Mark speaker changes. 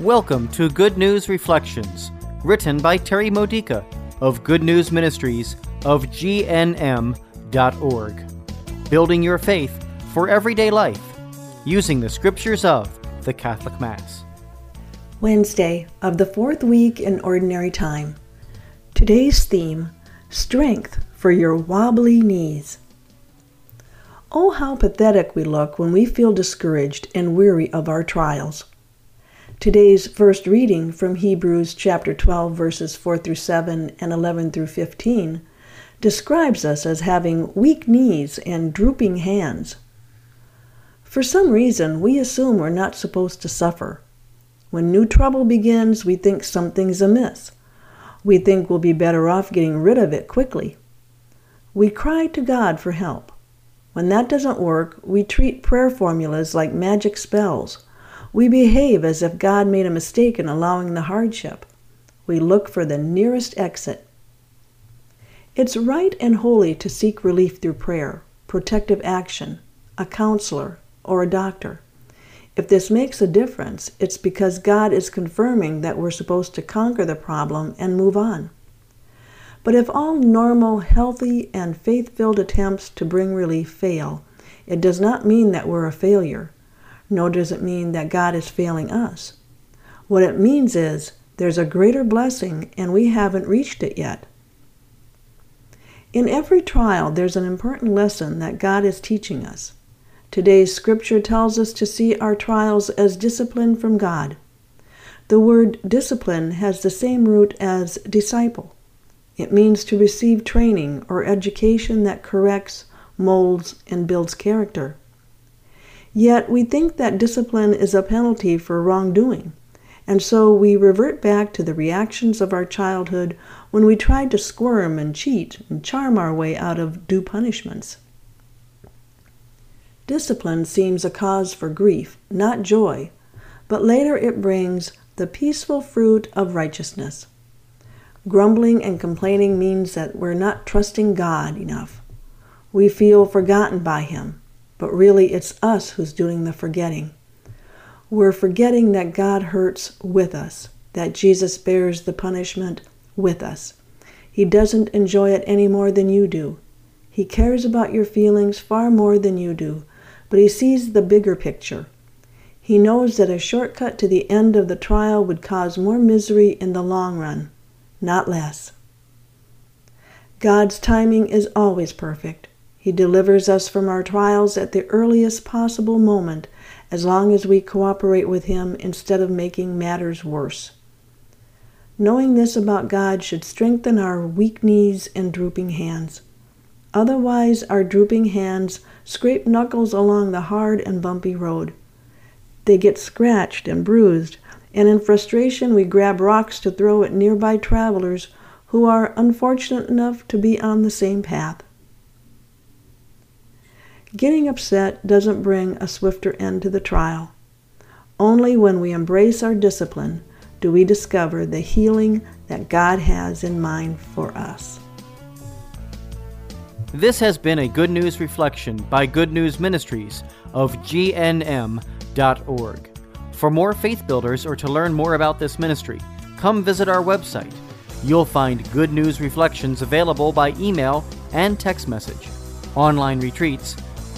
Speaker 1: Welcome to Good News Reflections, written by Terry Modica of Good News Ministries of GNM.org. Building your faith for everyday life using the scriptures of the Catholic Mass.
Speaker 2: Wednesday of the fourth week in Ordinary Time. Today's theme Strength for Your Wobbly Knees. Oh, how pathetic we look when we feel discouraged and weary of our trials. Today's first reading from Hebrews chapter 12, verses 4 through 7 and 11 through 15 describes us as having weak knees and drooping hands. For some reason, we assume we're not supposed to suffer. When new trouble begins, we think something's amiss. We think we'll be better off getting rid of it quickly. We cry to God for help. When that doesn't work, we treat prayer formulas like magic spells. We behave as if God made a mistake in allowing the hardship. We look for the nearest exit. It's right and holy to seek relief through prayer, protective action, a counselor, or a doctor. If this makes a difference, it's because God is confirming that we're supposed to conquer the problem and move on. But if all normal, healthy, and faith filled attempts to bring relief fail, it does not mean that we're a failure, nor does it mean that God is failing us. What it means is there's a greater blessing and we haven't reached it yet. In every trial, there's an important lesson that God is teaching us. Today's scripture tells us to see our trials as discipline from God. The word discipline has the same root as disciple. It means to receive training or education that corrects, molds, and builds character. Yet we think that discipline is a penalty for wrongdoing, and so we revert back to the reactions of our childhood when we tried to squirm and cheat and charm our way out of due punishments. Discipline seems a cause for grief, not joy, but later it brings the peaceful fruit of righteousness. Grumbling and complaining means that we're not trusting God enough. We feel forgotten by Him, but really it's us who's doing the forgetting. We're forgetting that God hurts with us, that Jesus bears the punishment with us. He doesn't enjoy it any more than you do. He cares about your feelings far more than you do, but he sees the bigger picture. He knows that a shortcut to the end of the trial would cause more misery in the long run, not less. God's timing is always perfect. He delivers us from our trials at the earliest possible moment as long as we cooperate with Him instead of making matters worse. Knowing this about God should strengthen our weak knees and drooping hands. Otherwise, our drooping hands scrape knuckles along the hard and bumpy road. They get scratched and bruised, and in frustration, we grab rocks to throw at nearby travelers who are unfortunate enough to be on the same path. Getting upset doesn't bring a swifter end to the trial. Only when we embrace our discipline do we discover the healing that God has in mind for us.
Speaker 1: This has been a Good News Reflection by Good News Ministries of GNM.org. For more faith builders or to learn more about this ministry, come visit our website. You'll find Good News Reflections available by email and text message, online retreats,